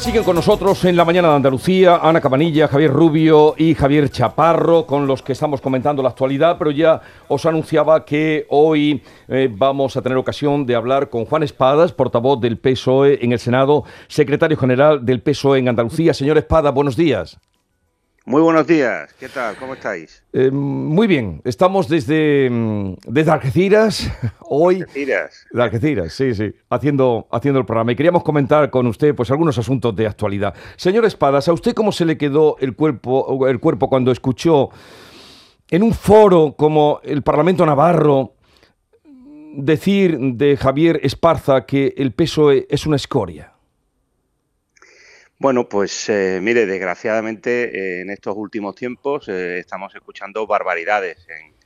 Siguen con nosotros en la mañana de Andalucía Ana Cabanilla, Javier Rubio y Javier Chaparro, con los que estamos comentando la actualidad, pero ya os anunciaba que hoy eh, vamos a tener ocasión de hablar con Juan Espadas, portavoz del PSOE en el Senado, secretario general del PSOE en Andalucía. Señor Espada, buenos días. Muy buenos días, ¿qué tal? ¿Cómo estáis? Eh, muy bien, estamos desde, mm, desde Algeciras, hoy... Algeciras. De Algeciras, sí, sí, haciendo, haciendo el programa. Y queríamos comentar con usted pues algunos asuntos de actualidad. Señor Espadas, ¿a usted cómo se le quedó el cuerpo, el cuerpo cuando escuchó en un foro como el Parlamento Navarro decir de Javier Esparza que el PSOE es una escoria? Bueno, pues eh, mire, desgraciadamente eh, en estos últimos tiempos eh, estamos escuchando barbaridades en,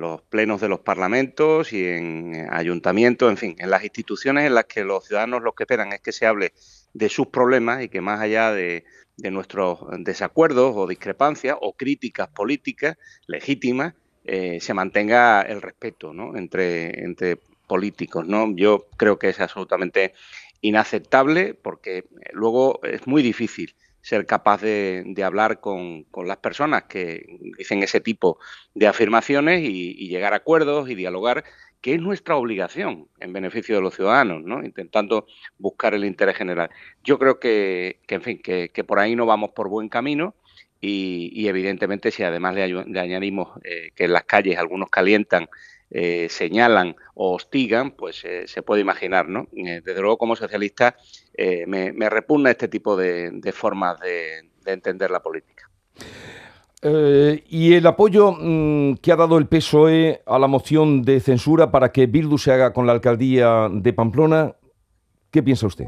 los plenos de los parlamentos y en ayuntamientos, en fin, en las instituciones en las que los ciudadanos lo que esperan es que se hable de sus problemas y que más allá de, nuestros desacuerdos o discrepancias o críticas políticas legítimas, se mantenga el respeto ¿no? entre, entre políticos. ¿no? Yo creo que es absolutamente inaceptable porque eh, luego es muy difícil ser capaz de, hablar con, las personas que dicen ese tipo de afirmaciones y, llegar a acuerdos y dialogar, que es nuestra obligación en beneficio de los ciudadanos, ¿no? intentando buscar el interés general. Yo creo que, en fin, que, por ahí no vamos por buen camino y, evidentemente si además le, añadimos eh, que en las calles algunos calientan eh, señalan o hostigan, pues eh, se puede imaginar, ¿no? Eh, desde luego, como socialista, me, repugna este tipo de, formas de, entender la política. ¿Y el apoyo mm, que ha dado el PSOE a la moción de censura para que Bildu se haga con la alcaldía de Pamplona? ¿Qué piensa usted?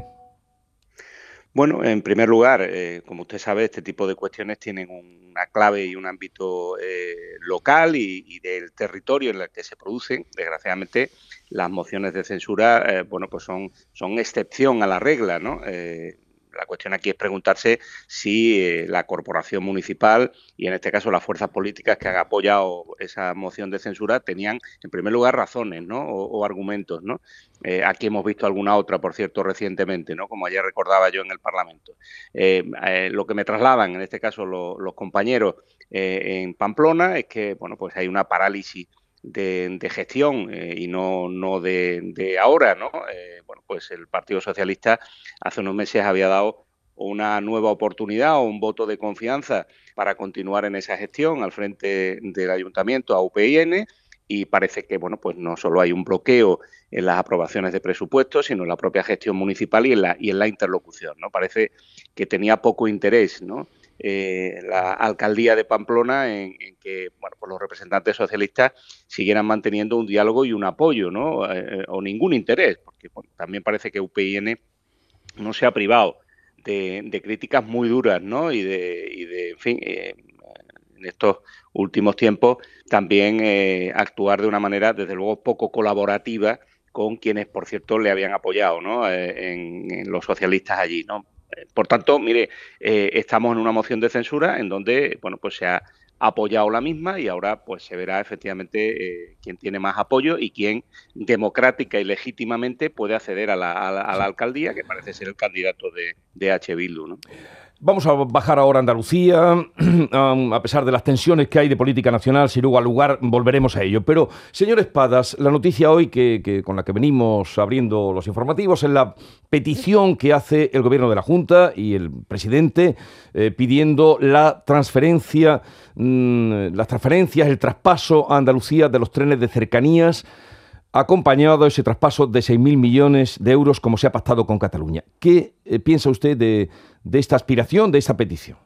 Bueno, en primer lugar, eh, como usted sabe, este tipo de cuestiones tienen una clave y un ámbito eh, local y, del territorio en el que se producen. Desgraciadamente, las mociones de censura, eh, bueno, pues son, son excepción a la regla, ¿no? La cuestión aquí es preguntarse si eh, la corporación municipal y en este caso las fuerzas políticas que han apoyado esa moción de censura tenían en primer lugar razones ¿no? o, argumentos. ¿no? Eh, aquí hemos visto alguna otra, por cierto, recientemente, ¿no? como ayer recordaba yo en el Parlamento. Eh, lo que me trasladan en este caso los compañeros en Pamplona es que bueno, pues hay una parálisis de, gestión eh, y no, no de, ahora, ¿no? Eh, bueno, pues el Partido Socialista hace unos meses había dado una nueva oportunidad o un voto de confianza para continuar en esa gestión al frente del ayuntamiento a UPN y parece que bueno pues no solo hay un bloqueo en las aprobaciones de presupuestos sino en la propia gestión municipal y en la y en la interlocución no parece que tenía poco interés no eh, la alcaldía de Pamplona en, que bueno, pues los representantes socialistas siguieran manteniendo un diálogo y un apoyo, ¿no? Eh, o ningún interés, porque también parece que UPN no se ha privado de, críticas muy duras, ¿no? Y de, en fin, eh, en estos últimos tiempos también actuar de una manera, desde luego, poco colaborativa con quienes, por cierto, le habían apoyado, ¿no? en, en los socialistas allí, ¿no? Por tanto, mire, eh, estamos en una moción de censura en donde, bueno, pues se ha apoyado la misma y ahora pues se verá efectivamente eh, quién tiene más apoyo y quién democrática y legítimamente puede acceder a la, alcaldía, que parece ser el candidato de, de H. Bildu, ¿no? Vamos a bajar ahora a Andalucía, a pesar de las tensiones que hay de política nacional, si luego al lugar volveremos a ello. Pero, señor Espadas, la noticia hoy que, con la que venimos abriendo los informativos es la petición que hace el gobierno de la Junta y el presidente eh, pidiendo la transferencia, mm, las transferencias, el traspaso a Andalucía de los trenes de cercanías acompañado ese traspaso de 6.000 millones de euros como se ha pactado con Cataluña. ¿Qué eh, piensa usted de, esta aspiración, de esta petición?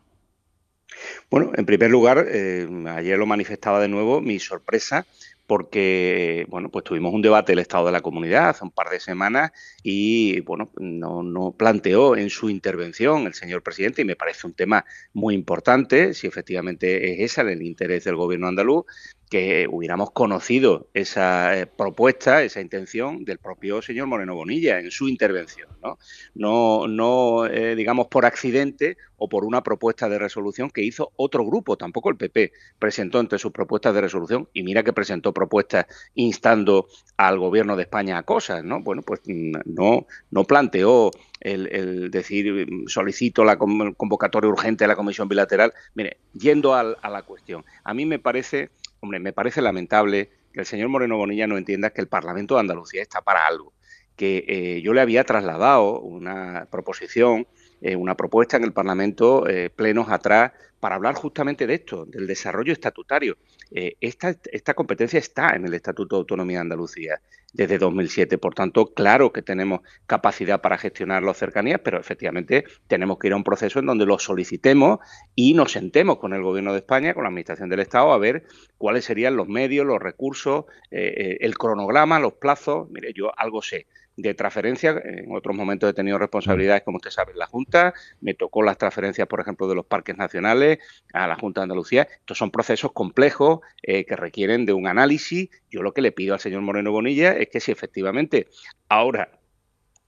Bueno, en primer lugar, eh, ayer lo manifestaba de nuevo mi sorpresa porque bueno, pues tuvimos un debate del estado de la comunidad hace un par de semanas y bueno, no, no, planteó en su intervención el señor presidente, y me parece un tema muy importante, si efectivamente es ese el interés del gobierno andaluz, que hubiéramos conocido esa eh, propuesta, esa intención del propio señor Moreno Bonilla en su intervención, no, no, no eh, digamos por accidente o por una propuesta de resolución que hizo otro grupo, tampoco el PP presentó entre sus propuestas de resolución y mira que presentó propuestas instando al gobierno de España a cosas, ¿no? Bueno, pues no, no planteó el, decir solicito la convocatoria urgente de la comisión bilateral. Mire, yendo a la cuestión, a mí me parece, hombre, me parece lamentable que el señor Moreno Bonilla no entienda que el Parlamento de Andalucía está para algo que eh, yo le había trasladado una proposición eh, una propuesta en el Parlamento eh, plenos atrás para hablar justamente de esto, del desarrollo estatutario. Esta, esta, competencia está en el Estatuto de Autonomía de Andalucía desde 2007. Por tanto, claro que tenemos capacidad para gestionar las cercanías, pero efectivamente tenemos que ir a un proceso en donde lo solicitemos y nos sentemos con el Gobierno de España, con la Administración del Estado, a ver cuáles serían los medios, los recursos, el cronograma, los plazos. Mire, yo algo sé de transferencia. En otros momentos he tenido responsabilidades, como usted sabe, en la Junta. Me tocó las transferencias, por ejemplo, de los parques nacionales a la Junta de Andalucía. Estos son procesos complejos eh, que requieren de un análisis. Yo lo que le pido al señor Moreno Bonilla es que si efectivamente ahora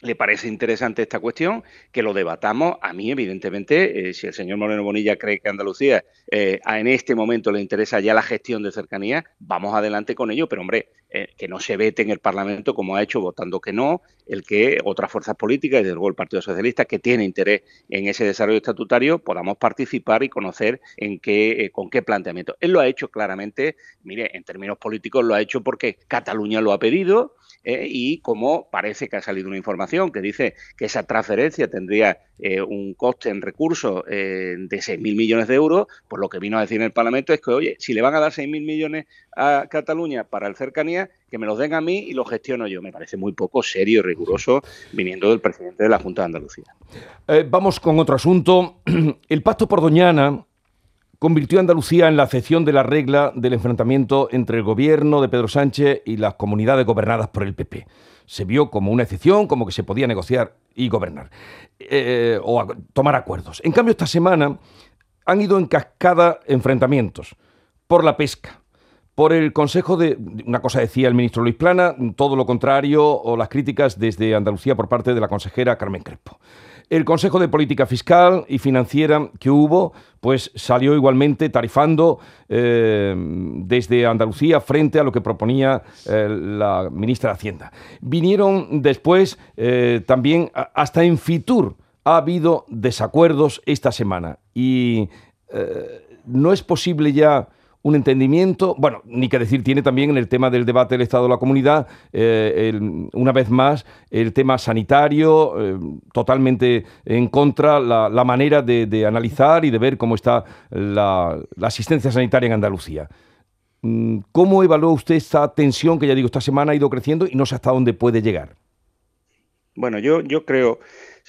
le parece interesante esta cuestión, que lo debatamos. A mí, evidentemente, eh, si el señor Moreno Bonilla cree que Andalucía eh, en este momento le interesa ya la gestión de cercanía, vamos adelante con ello, pero hombre, eh, que no se vete en el Parlamento como ha hecho votando que no, el que otras fuerzas políticas, desde luego el Partido Socialista, que tiene interés en ese desarrollo estatutario, podamos participar y conocer en qué, con qué planteamiento. Él lo ha hecho claramente, mire, en términos políticos lo ha hecho porque Cataluña lo ha pedido, eh, y como parece que ha salido una información que dice que esa transferencia tendría eh, un coste en recursos eh, de 6.000 millones de euros, pues lo que vino a decir en el Parlamento es que, oye, si le van a dar 6.000 millones a Cataluña para el cercanía, que me los den a mí y los gestiono yo. Me parece muy poco serio y riguroso viniendo del presidente de la Junta de Andalucía. vamos con otro asunto. El pacto por Doñana convirtió a Andalucía en la excepción de la regla del enfrentamiento entre el gobierno de Pedro Sánchez y las comunidades gobernadas por el PP. Se vio como una excepción, como que se podía negociar y gobernar eh, o tomar acuerdos. En cambio, esta semana han ido en cascada enfrentamientos por la pesca, por el Consejo de... Una cosa decía el ministro Luis Plana, todo lo contrario, o las críticas desde Andalucía por parte de la consejera Carmen Crespo. El Consejo de Política Fiscal y Financiera que hubo, pues salió igualmente tarifando eh, desde Andalucía frente a lo que proponía eh, la ministra de Hacienda. Vinieron después eh, también hasta en Fitur ha habido desacuerdos esta semana y no es posible ya un entendimiento, bueno, ni que decir, tiene también en el tema del debate del Estado de la comunidad, eh, una vez más, el tema sanitario, eh, totalmente en contra la, la manera de, analizar y de ver cómo está la, asistencia sanitaria en Andalucía. Mm, ¿Cómo evalúa usted esta tensión que ya digo, esta semana ha ido creciendo y no sé hasta dónde puede llegar? Bueno, yo, yo creo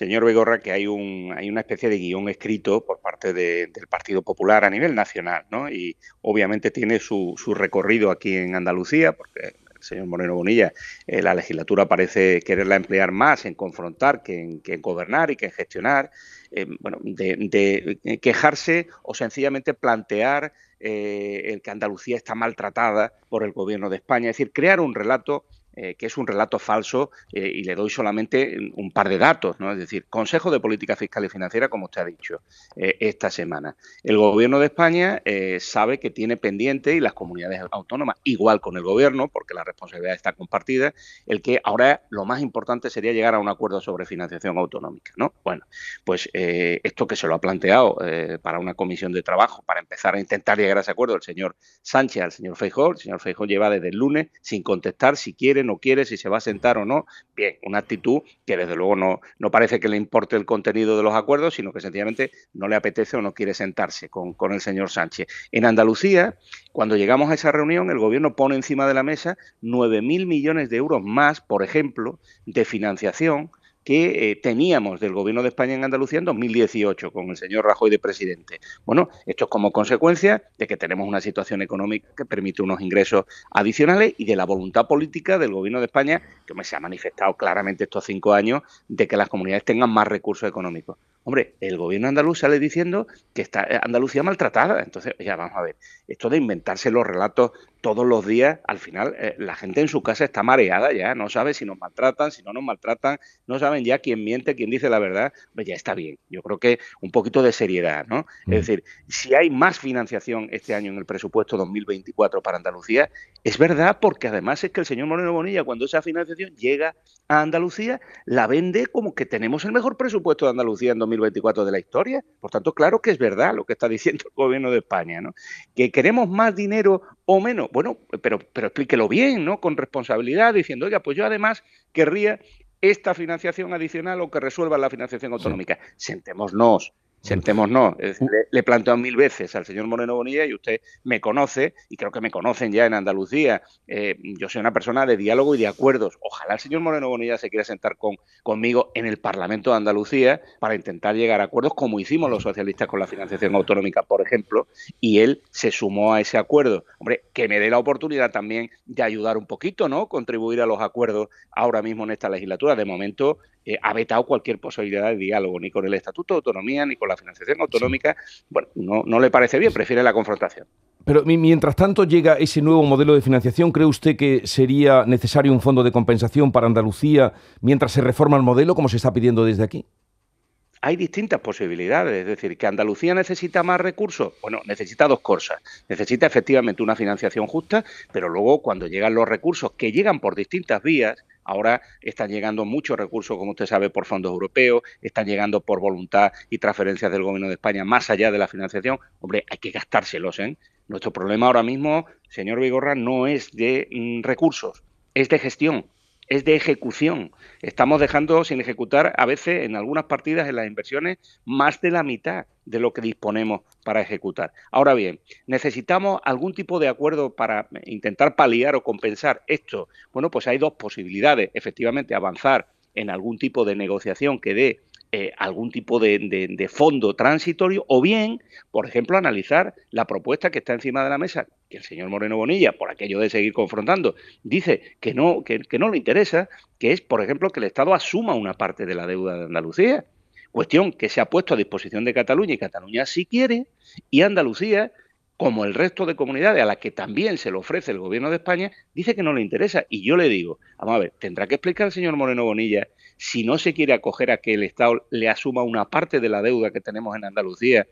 señor Begorra, que hay, un, hay una especie de guion escrito por parte del Partido Popular a nivel nacional, ¿no? Y obviamente tiene su, recorrido aquí en Andalucía, porque el señor Moreno Bonilla, eh, la legislatura parece quererla emplear más en confrontar que en, gobernar y que en gestionar, eh, bueno, de, quejarse o sencillamente plantear eh, el que Andalucía está maltratada por el gobierno de España, es decir, crear un relato eh, que es un relato falso eh, y le doy solamente un par de datos, ¿no? Es decir, Consejo de Política Fiscal y Financiera, como usted ha dicho, eh, esta semana. El Gobierno de España sabe que tiene pendiente, y las comunidades autónomas, igual con el Gobierno, porque la responsabilidad está compartida, el que ahora lo más importante sería llegar a un acuerdo sobre financiación autonómica, ¿no? Bueno, pues esto que se lo ha planteado para una comisión de trabajo, para empezar a intentar llegar a ese acuerdo, el señor Sánchez al señor Feijó, el señor Feijó lleva desde el lunes sin contestar si quiere no quiere, si se va a sentar o no. Bien, una actitud que desde luego no, no parece que le importe el contenido de los acuerdos, sino que sencillamente no le apetece o no quiere sentarse con, con el señor Sánchez. En Andalucía, cuando llegamos a esa reunión, el gobierno pone encima de la mesa 9.000 millones de euros más, por ejemplo, de financiación que eh, teníamos del Gobierno de España en Andalucía en 2018 con el señor Rajoy de presidente. Bueno, esto es como consecuencia de que tenemos una situación económica que permite unos ingresos adicionales y de la voluntad política del Gobierno de España, que me se ha manifestado claramente estos cinco años, de que las comunidades tengan más recursos económicos. Hombre, el gobierno andaluz sale diciendo que está eh, Andalucía maltratada. Entonces, ya vamos a ver, esto de inventarse los relatos todos los días, al final eh, la gente en su casa está mareada ya, no sabe si nos maltratan, si no nos maltratan, no saben ya quién miente, quién dice la verdad, pues ya está bien. Yo creo que un poquito de seriedad, ¿no? Es mm. decir, si hay más financiación este año en el presupuesto 2024 para Andalucía, Es verdad, porque además es que el señor Moreno Bonilla, cuando esa financiación llega a Andalucía, la vende como que tenemos el mejor presupuesto de Andalucía en 2024 de la historia. Por tanto, claro que es verdad lo que está diciendo el gobierno de España, ¿no? Que queremos más dinero o menos. Bueno, pero, pero explíquelo bien, ¿no? Con responsabilidad, diciendo, oiga, pues yo además querría esta financiación adicional o que resuelva la financiación autonómica. Sentémonos, Sentémonos, le, le planteo mil veces al señor Moreno Bonilla y usted me conoce, y creo que me conocen ya en Andalucía. Eh, yo soy una persona de diálogo y de acuerdos. Ojalá el señor Moreno Bonilla se quiera sentar con, conmigo en el Parlamento de Andalucía para intentar llegar a acuerdos, como hicimos los socialistas con la financiación autonómica, por ejemplo, y él se sumó a ese acuerdo. Hombre, que me dé la oportunidad también de ayudar un poquito, ¿no? Contribuir a los acuerdos ahora mismo en esta legislatura. De momento, eh, ha vetado cualquier posibilidad de diálogo, ni con el Estatuto de Autonomía, ni con la financiación autonómica. Bueno, no, no le parece bien, prefiere la confrontación. Pero mientras tanto llega ese nuevo modelo de financiación, ¿cree usted que sería necesario un fondo de compensación para Andalucía mientras se reforma el modelo, como se está pidiendo desde aquí? hay distintas posibilidades. Es decir, que Andalucía necesita más recursos. Bueno, necesita dos cosas. Necesita efectivamente una financiación justa, pero luego cuando llegan los recursos que llegan por distintas vías, Ahora están llegando muchos recursos, como usted sabe, por fondos europeos, están llegando por voluntad y transferencias del Gobierno de España, más allá de la financiación. Hombre, hay que gastárselos. ¿eh? Nuestro problema ahora mismo, señor Vigorra, no es de mm, recursos, es de gestión es de ejecución. Estamos dejando sin ejecutar a veces en algunas partidas en las inversiones más de la mitad de lo que disponemos para ejecutar. Ahora bien, ¿necesitamos algún tipo de acuerdo para intentar paliar o compensar esto? Bueno, pues hay dos posibilidades. Efectivamente, avanzar en algún tipo de negociación que dé eh, algún tipo de, fondo transitorio o bien, por ejemplo, analizar la propuesta que está encima de la mesa, que el señor Moreno Bonilla, por aquello de seguir confrontando, dice que no, que, que no le interesa, que es, por ejemplo, que el Estado asuma una parte de la deuda de Andalucía. Cuestión que se ha puesto a disposición de Cataluña y Cataluña sí quiere, y Andalucía como el resto de comunidades a las que también se le ofrece el gobierno de España, dice que no le interesa. Y yo le digo, vamos a ver, tendrá que explicar el señor Moreno Bonilla si no se quiere acoger a que el Estado le asuma una parte de la deuda que tenemos en Andalucía,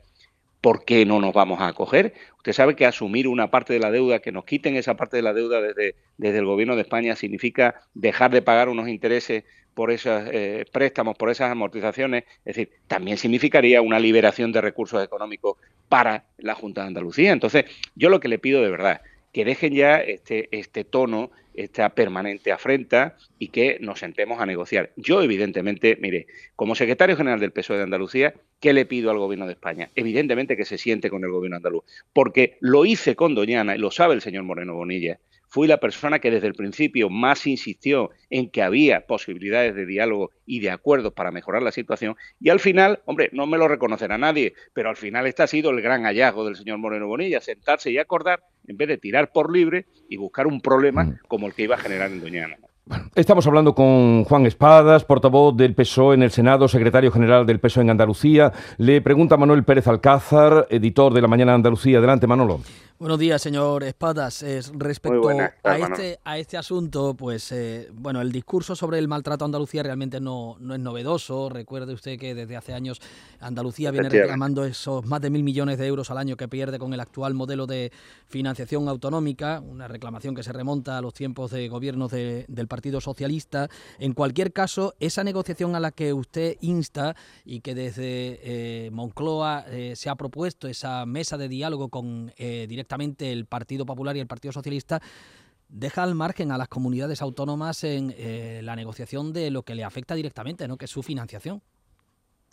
¿por qué no nos vamos a acoger? Usted sabe que asumir una parte de la deuda, que nos quiten esa parte de la deuda desde, desde el gobierno de España, significa dejar de pagar unos intereses por esos eh, préstamos, por esas amortizaciones, es decir, también significaría una liberación de recursos económicos para la Junta de Andalucía. Entonces, yo lo que le pido de verdad, que dejen ya este, este tono, esta permanente afrenta y que nos sentemos a negociar. Yo, evidentemente, mire, como secretario general del PSOE de Andalucía, ¿qué le pido al gobierno de España? Evidentemente que se siente con el gobierno andaluz, porque lo hice con Doñana, y lo sabe el señor Moreno Bonilla, fui la persona que desde el principio más insistió en que había posibilidades de diálogo y de acuerdos para mejorar la situación. Y al final, hombre, no me lo reconocerá nadie, pero al final este ha sido el gran hallazgo del señor Moreno Bonilla, sentarse y acordar en vez de tirar por libre y buscar un problema mm. como el que iba a generar en Doñana. estamos hablando con Juan Espadas, portavoz del PSOE en el Senado, secretario general del PSOE en Andalucía. Le pregunta Manuel Pérez Alcázar, editor de La Mañana de Andalucía. Adelante, Manolo. Buenos días, señor Espadas. respecto a, este, a este asunto, pues eh, bueno, el discurso sobre el maltrato a Andalucía realmente no, no es novedoso. Recuerde usted que desde hace años Andalucía viene reclamando esos más de mil millones de euros al año que pierde con el actual modelo de financiación autonómica, una reclamación que se remonta a los tiempos de gobiernos del Partido Socialista. En cualquier caso, esa negociación a la que usted insta y que desde eh, Moncloa eh, se ha propuesto, esa mesa de diálogo con directamente el Partido Popular y el Partido Socialista, deja al margen a las comunidades autónomas en eh, la negociación de lo que le afecta directamente, ¿no? que es su financiación.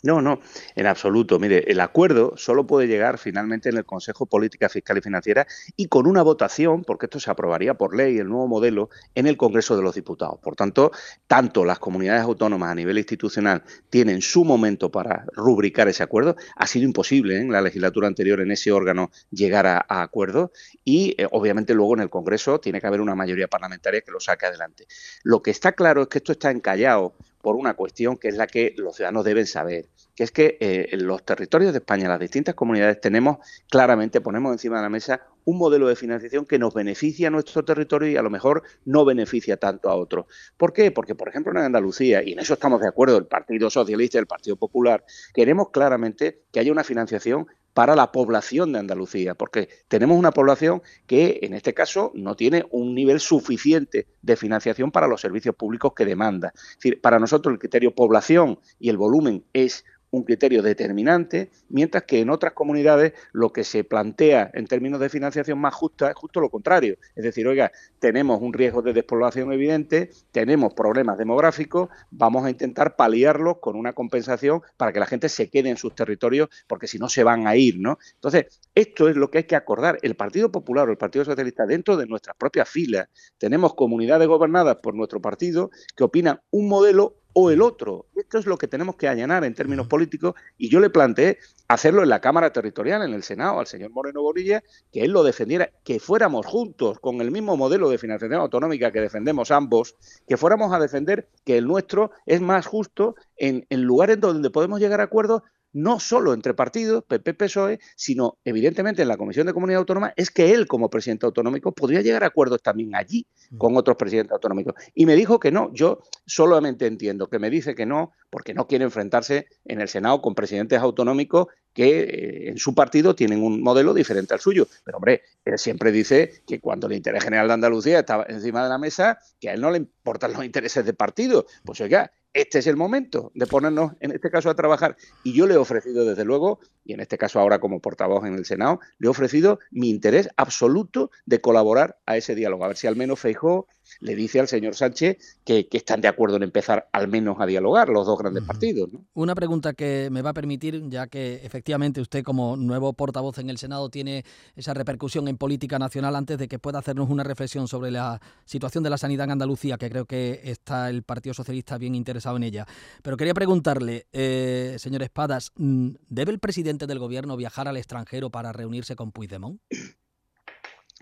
No, no, en absoluto. Mire, el acuerdo solo puede llegar finalmente en el Consejo Política Fiscal y Financiera y con una votación, porque esto se aprobaría por ley, el nuevo modelo, en el Congreso de los Diputados. Por tanto, tanto las comunidades autónomas a nivel institucional tienen su momento para rubricar ese acuerdo. Ha sido imposible ¿eh? en la legislatura anterior en ese órgano llegar a, acuerdo y, eh, obviamente, luego en el Congreso tiene que haber una mayoría parlamentaria que lo saque adelante. Lo que está claro es que esto está encallado por una cuestión que es la que los ciudadanos deben saber, que es que eh, en los territorios de España, las distintas comunidades, tenemos claramente, ponemos encima de la mesa un modelo de financiación que nos beneficia a nuestro territorio y a lo mejor no beneficia tanto a otros. ¿Por qué? Porque, por ejemplo, en Andalucía, y en eso estamos de acuerdo, el Partido Socialista y el Partido Popular, queremos claramente que haya una financiación para la población de Andalucía, porque tenemos una población que en este caso no tiene un nivel suficiente de financiación para los servicios públicos que demanda. Es decir, para nosotros el criterio población y el volumen es un criterio determinante, mientras que en otras comunidades lo que se plantea en términos de financiación más justa es justo lo contrario. Es decir, oiga, tenemos un riesgo de despoblación evidente, tenemos problemas demográficos, vamos a intentar paliarlos con una compensación para que la gente se quede en sus territorios, porque si no se van a ir, ¿no? Entonces, esto es lo que hay que acordar. El Partido Popular o el Partido Socialista, dentro de nuestras propias filas, tenemos comunidades gobernadas por nuestro partido que opinan un modelo o el otro. Esto es lo que tenemos que allanar en términos políticos y yo le planteé hacerlo en la Cámara Territorial, en el Senado, al señor Moreno Borilla, que él lo defendiera, que fuéramos juntos con el mismo modelo de financiación autonómica que defendemos ambos, que fuéramos a defender que el nuestro es más justo en, en lugares donde podemos llegar a acuerdos no solo entre partidos, PP, PSOE, sino evidentemente en la Comisión de Comunidad Autónoma, es que él como presidente autonómico podría llegar a acuerdos también allí mm. con otros presidentes autonómicos. Y me dijo que no, yo solamente entiendo que me dice que no porque no quiere enfrentarse en el Senado con presidentes autonómicos que eh, en su partido tienen un modelo diferente al suyo. Pero hombre, él siempre dice que cuando el interés general de Andalucía está encima de la mesa, que a él no le importan los intereses de partido. Pues oiga, este es el momento de ponernos, en este caso, a trabajar. Y yo le he ofrecido, desde luego, y en este caso ahora como portavoz en el Senado, le he ofrecido mi interés absoluto de colaborar a ese diálogo. A ver si al menos Feijó le dice al señor Sánchez que, están de acuerdo en empezar al menos a dialogar los dos grandes partidos. Una pregunta que me va a permitir, ya que efectivamente usted como nuevo portavoz en el Senado tiene esa repercusión en política nacional, antes de que pueda hacernos una reflexión sobre la situación de la sanidad en Andalucía, que creo que está el Partido Socialista bien interesado en ella. Pero quería preguntarle, eh, señor Espadas, ¿debe el presidente del gobierno viajar al extranjero para reunirse con Puigdemont?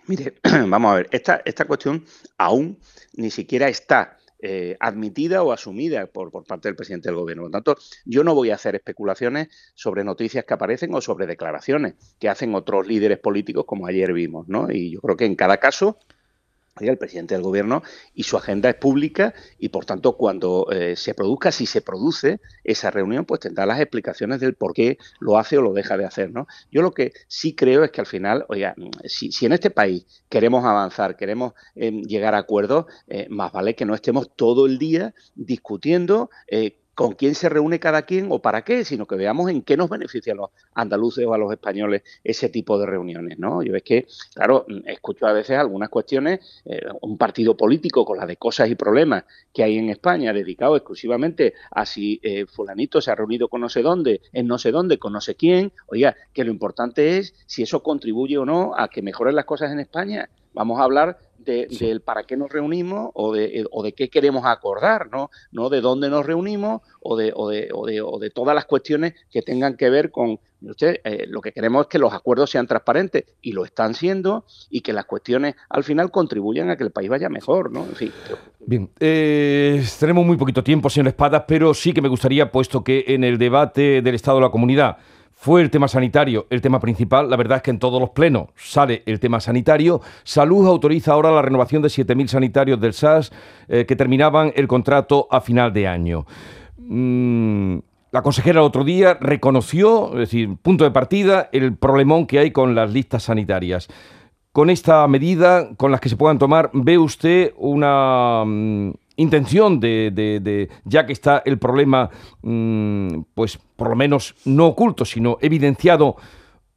Mire, vamos a ver, esta, esta cuestión aún ni siquiera está eh, admitida o asumida por, parte del presidente del gobierno. Por lo tanto, yo no voy a hacer especulaciones sobre noticias que aparecen o sobre declaraciones que hacen otros líderes políticos como ayer vimos, ¿no? Y yo creo que en cada caso el presidente del gobierno y su agenda es pública y por tanto cuando eh, se produzca, si se produce esa reunión, pues tendrá las explicaciones del por qué lo hace o lo deja de hacer, ¿no? Yo lo que sí creo es que al final, oiga, si, en este país queremos avanzar, queremos em, llegar a acuerdos, eh, más vale que no estemos todo el día discutiendo eh, con quién se reúne cada quien o para qué, sino que veamos en qué nos beneficia a los andaluces o a los españoles ese tipo de reuniones, ¿no? Yo es que, claro, escucho a veces algunas cuestiones, eh, un partido político con las de cosas y problemas que hay en España, dedicado exclusivamente a si eh, fulanito se ha reunido con no sé dónde, en no sé dónde, con no sé quién, oiga, que lo importante es si eso contribuye o no a que mejoren las cosas en España. Vamos a hablar del para qué nos reunimos o de, eh, o de qué queremos acordar, ¿no? No de dónde nos reunimos o de, o de, o de, o de todas las cuestiones que tengan que ver con, usted, eh, lo que queremos es que los acuerdos sean transparentes y lo están siendo y que las cuestiones al final contribuyan a que el país vaya mejor, ¿no? En fin. Bien, eh, tenemos muy poquito tiempo, señor Espadas, pero sí que me gustaría, puesto que en el debate del Estado de la Comunidad fue el tema sanitario el tema principal. La verdad es que en todos los plenos sale el tema sanitario. Salud autoriza ahora la renovación de 7.000 sanitarios del SAS eh, que terminaban el contrato a final de año. Mm, la consejera otro día reconoció, es decir, punto de partida, el problemón que hay con las listas sanitarias. Con esta medida, con las que se puedan tomar, ¿ve usted una mm, intención de, ya que está el problema, mm, pues por lo menos no oculto, sino evidenciado,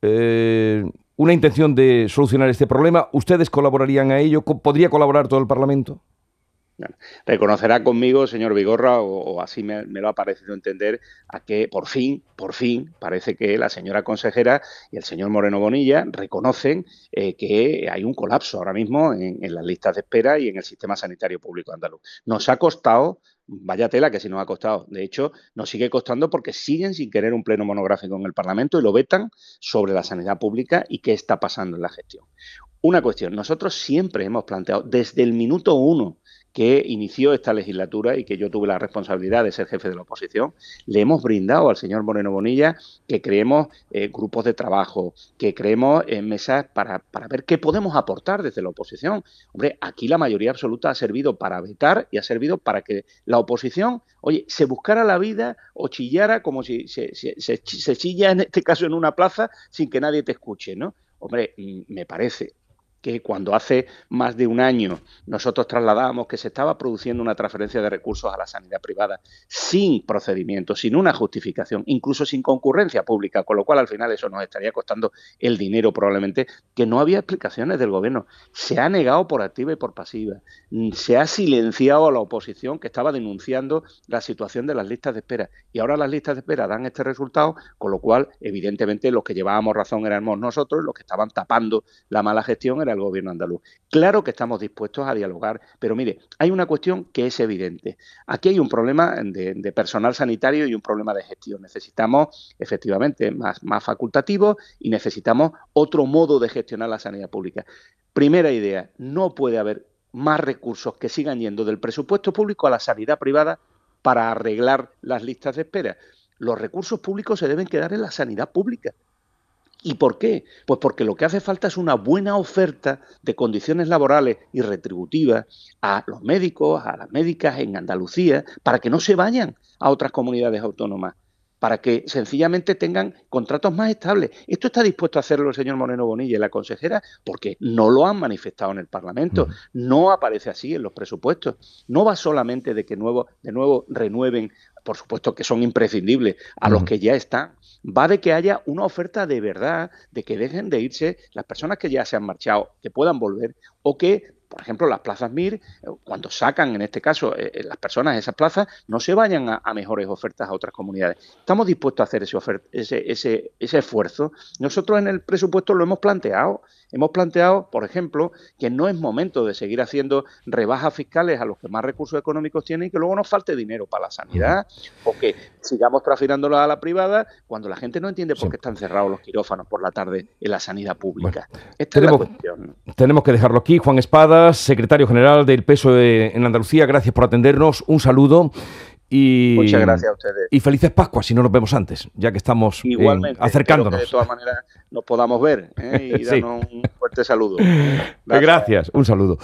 eh, una intención de solucionar este problema, ¿ustedes colaborarían a ello? ¿Podría colaborar todo el Parlamento? Reconocerá conmigo, señor Vigorra, o, así me, lo ha parecido entender, a que por fin, por fin, parece que la señora consejera y el señor Moreno Bonilla reconocen eh, que hay un colapso ahora mismo en, las listas de espera y en el sistema sanitario público andaluz. Nos ha costado Vaya tela que si nos ha costado. De hecho, nos sigue costando porque siguen sin querer un pleno monográfico en el Parlamento y lo vetan sobre la sanidad pública y qué está pasando en la gestión. Una cuestión, nosotros siempre hemos planteado desde el minuto uno que inició esta legislatura y que yo tuve la responsabilidad de ser jefe de la oposición, le hemos brindado al señor Moreno Bonilla que creemos eh, grupos de trabajo, que creemos mesas para, para ver qué podemos aportar desde la oposición. Hombre, aquí la mayoría absoluta ha servido para vetar y ha servido para que la oposición, oye, se buscara la vida o chillara como si se, se chilla en este caso en una plaza sin que nadie te escuche, ¿no? Hombre, mm, me parece que cuando hace más de un año nosotros trasladábamos que se estaba produciendo una transferencia de recursos a la sanidad privada sin procedimiento, sin una justificación, incluso sin concurrencia pública, con lo cual al final eso nos estaría costando el dinero probablemente, que no había explicaciones del gobierno. Se ha negado por activa y por pasiva. Se ha silenciado a la oposición que estaba denunciando la situación de las listas de espera. Y ahora las listas de espera dan este resultado, con lo cual evidentemente los que llevábamos razón éramos nosotros, los que estaban tapando la mala gestión al gobierno andaluz. Claro que estamos dispuestos a dialogar, pero mire, hay una cuestión que es evidente. Aquí hay un problema de, personal sanitario y un problema de gestión. Necesitamos, efectivamente, más, más facultativos y necesitamos otro modo de gestionar la sanidad pública. Primera idea, no puede haber más recursos que sigan yendo del presupuesto público a la sanidad privada para arreglar las listas de espera. Los recursos públicos se deben quedar en la sanidad pública. ¿Y por qué? Pues porque lo que hace falta es una buena oferta de condiciones laborales y retributivas a los médicos, a las médicas en Andalucía, para que no se vayan a otras comunidades autónomas, para que sencillamente tengan contratos más estables. Esto está dispuesto a hacerlo el señor Moreno Bonilla y la consejera porque no lo han manifestado en el Parlamento, no aparece así en los presupuestos. No va solamente de que nuevo, de nuevo renueven por supuesto que son imprescindibles, a los que ya están. Va de que haya una oferta de verdad, de que dejen de irse las personas que ya se han marchado, que puedan volver, o que, por ejemplo, las plazas MIR, eh, cuando sacan, en este caso, eh, eh, las personas de esas plazas, no se vayan a, mejores ofertas a otras comunidades. Estamos dispuestos a hacer ese, ese, ese, ese esfuerzo. Nosotros en el presupuesto lo hemos planteado. Hemos planteado, por ejemplo, que no es momento de seguir haciendo rebajas fiscales a los que más recursos económicos tienen y que luego nos falte dinero para la sanidad o que sigamos transfiriéndolo a la privada cuando la gente no entiende por qué están cerrados los quirófanos por la tarde en la sanidad pública. Esta tenemos, es la cuestión. Tenemos que dejarlo aquí. Juan Secretario general del PSOE en Andalucía, gracias por atendernos. Un saludo y, Muchas gracias a ustedes. Y felices Pascuas, si no nos vemos antes, ya que estamos Igualmente, acercándonos. Que de todas maneras nos podamos ver ¿eh? y darnos un fuerte saludo. Gracias, un saludo.